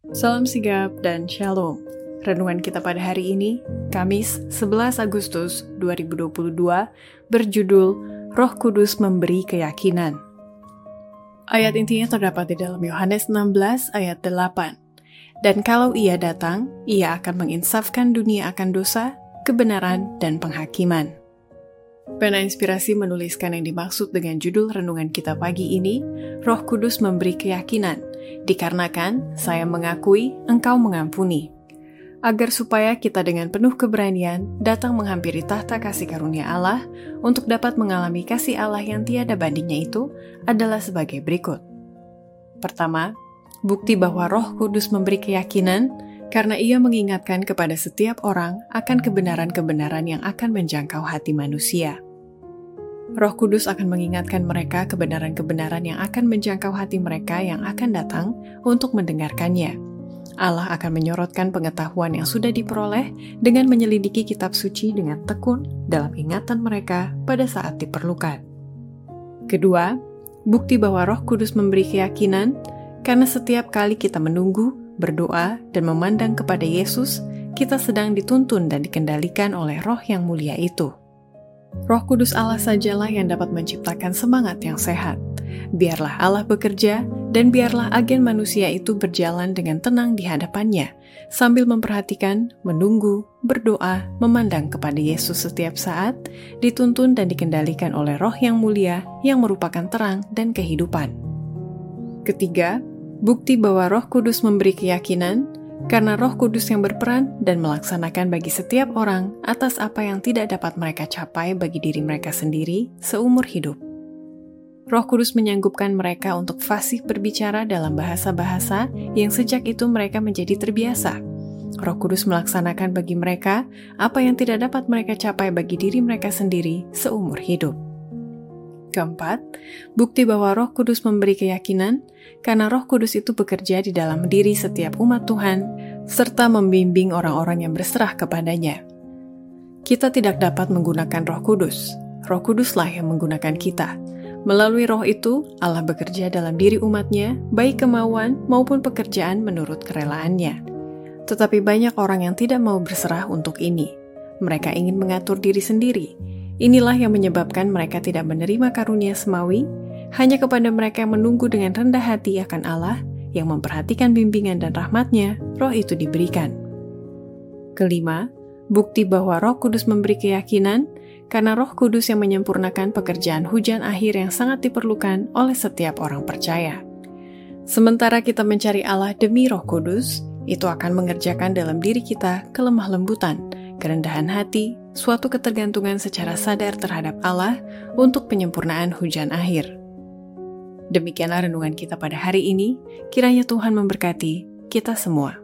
Salam sigap dan shalom. Renungan kita pada hari ini, Kamis 11 Agustus 2022, berjudul Roh Kudus Memberi Keyakinan. Ayat intinya terdapat di dalam Yohanes 16 ayat 8. Dan kalau ia datang, ia akan menginsafkan dunia akan dosa, kebenaran, dan penghakiman. Pena Inspirasi menuliskan yang dimaksud dengan judul renungan kita pagi ini, Roh Kudus memberi keyakinan, dikarenakan saya mengakui engkau mengampuni. Agar supaya kita dengan penuh keberanian datang menghampiri tahta kasih karunia Allah untuk dapat mengalami kasih Allah yang tiada bandingnya itu adalah sebagai berikut. Pertama, bukti bahwa Roh Kudus memberi keyakinan karena ia mengingatkan kepada setiap orang akan kebenaran-kebenaran yang akan menjangkau hati manusia. Roh Kudus akan mengingatkan mereka kebenaran-kebenaran yang akan menjangkau hati mereka yang akan datang untuk mendengarkannya. Allah akan menyorotkan pengetahuan yang sudah diperoleh dengan menyelidiki kitab suci dengan tekun dalam ingatan mereka pada saat diperlukan. Kedua, bukti bahwa Roh Kudus memberi keyakinan karena setiap kali kita menunggu, berdoa, dan memandang kepada Yesus, kita sedang dituntun dan dikendalikan oleh Roh yang mulia itu. Roh Kudus Allah sajalah yang dapat menciptakan semangat yang sehat. Biarlah Allah bekerja, dan biarlah agen manusia itu berjalan dengan tenang di hadapannya, sambil memperhatikan, menunggu, berdoa, memandang kepada Yesus setiap saat, dituntun dan dikendalikan oleh roh yang mulia yang merupakan terang dan kehidupan. Ketiga, bukti bahwa roh kudus memberi keyakinan, karena Roh Kudus yang berperan dan melaksanakan bagi setiap orang atas apa yang tidak dapat mereka capai bagi diri mereka sendiri seumur hidup. Roh Kudus menyanggupkan mereka untuk fasih berbicara dalam bahasa-bahasa yang sejak itu mereka menjadi terbiasa. Roh Kudus melaksanakan bagi mereka apa yang tidak dapat mereka capai bagi diri mereka sendiri seumur hidup. Keempat, bukti bahwa Roh Kudus memberi keyakinan karena Roh Kudus itu bekerja di dalam diri setiap umat Tuhan serta membimbing orang-orang yang berserah kepadanya. Kita tidak dapat menggunakan Roh Kudus. Roh Kuduslah yang menggunakan kita. Melalui roh itu, Allah bekerja dalam diri umatnya, baik kemauan maupun pekerjaan menurut kerelaannya. Tetapi banyak orang yang tidak mau berserah untuk ini. Mereka ingin mengatur diri sendiri, Inilah yang menyebabkan mereka tidak menerima karunia semawi, hanya kepada mereka yang menunggu dengan rendah hati akan Allah, yang memperhatikan bimbingan dan rahmatnya, roh itu diberikan. Kelima, bukti bahwa roh kudus memberi keyakinan, karena roh kudus yang menyempurnakan pekerjaan hujan akhir yang sangat diperlukan oleh setiap orang percaya. Sementara kita mencari Allah demi roh kudus, itu akan mengerjakan dalam diri kita kelemah lembutan, kerendahan hati, suatu ketergantungan secara sadar terhadap Allah untuk penyempurnaan hujan akhir. Demikianlah renungan kita pada hari ini, kiranya Tuhan memberkati kita semua.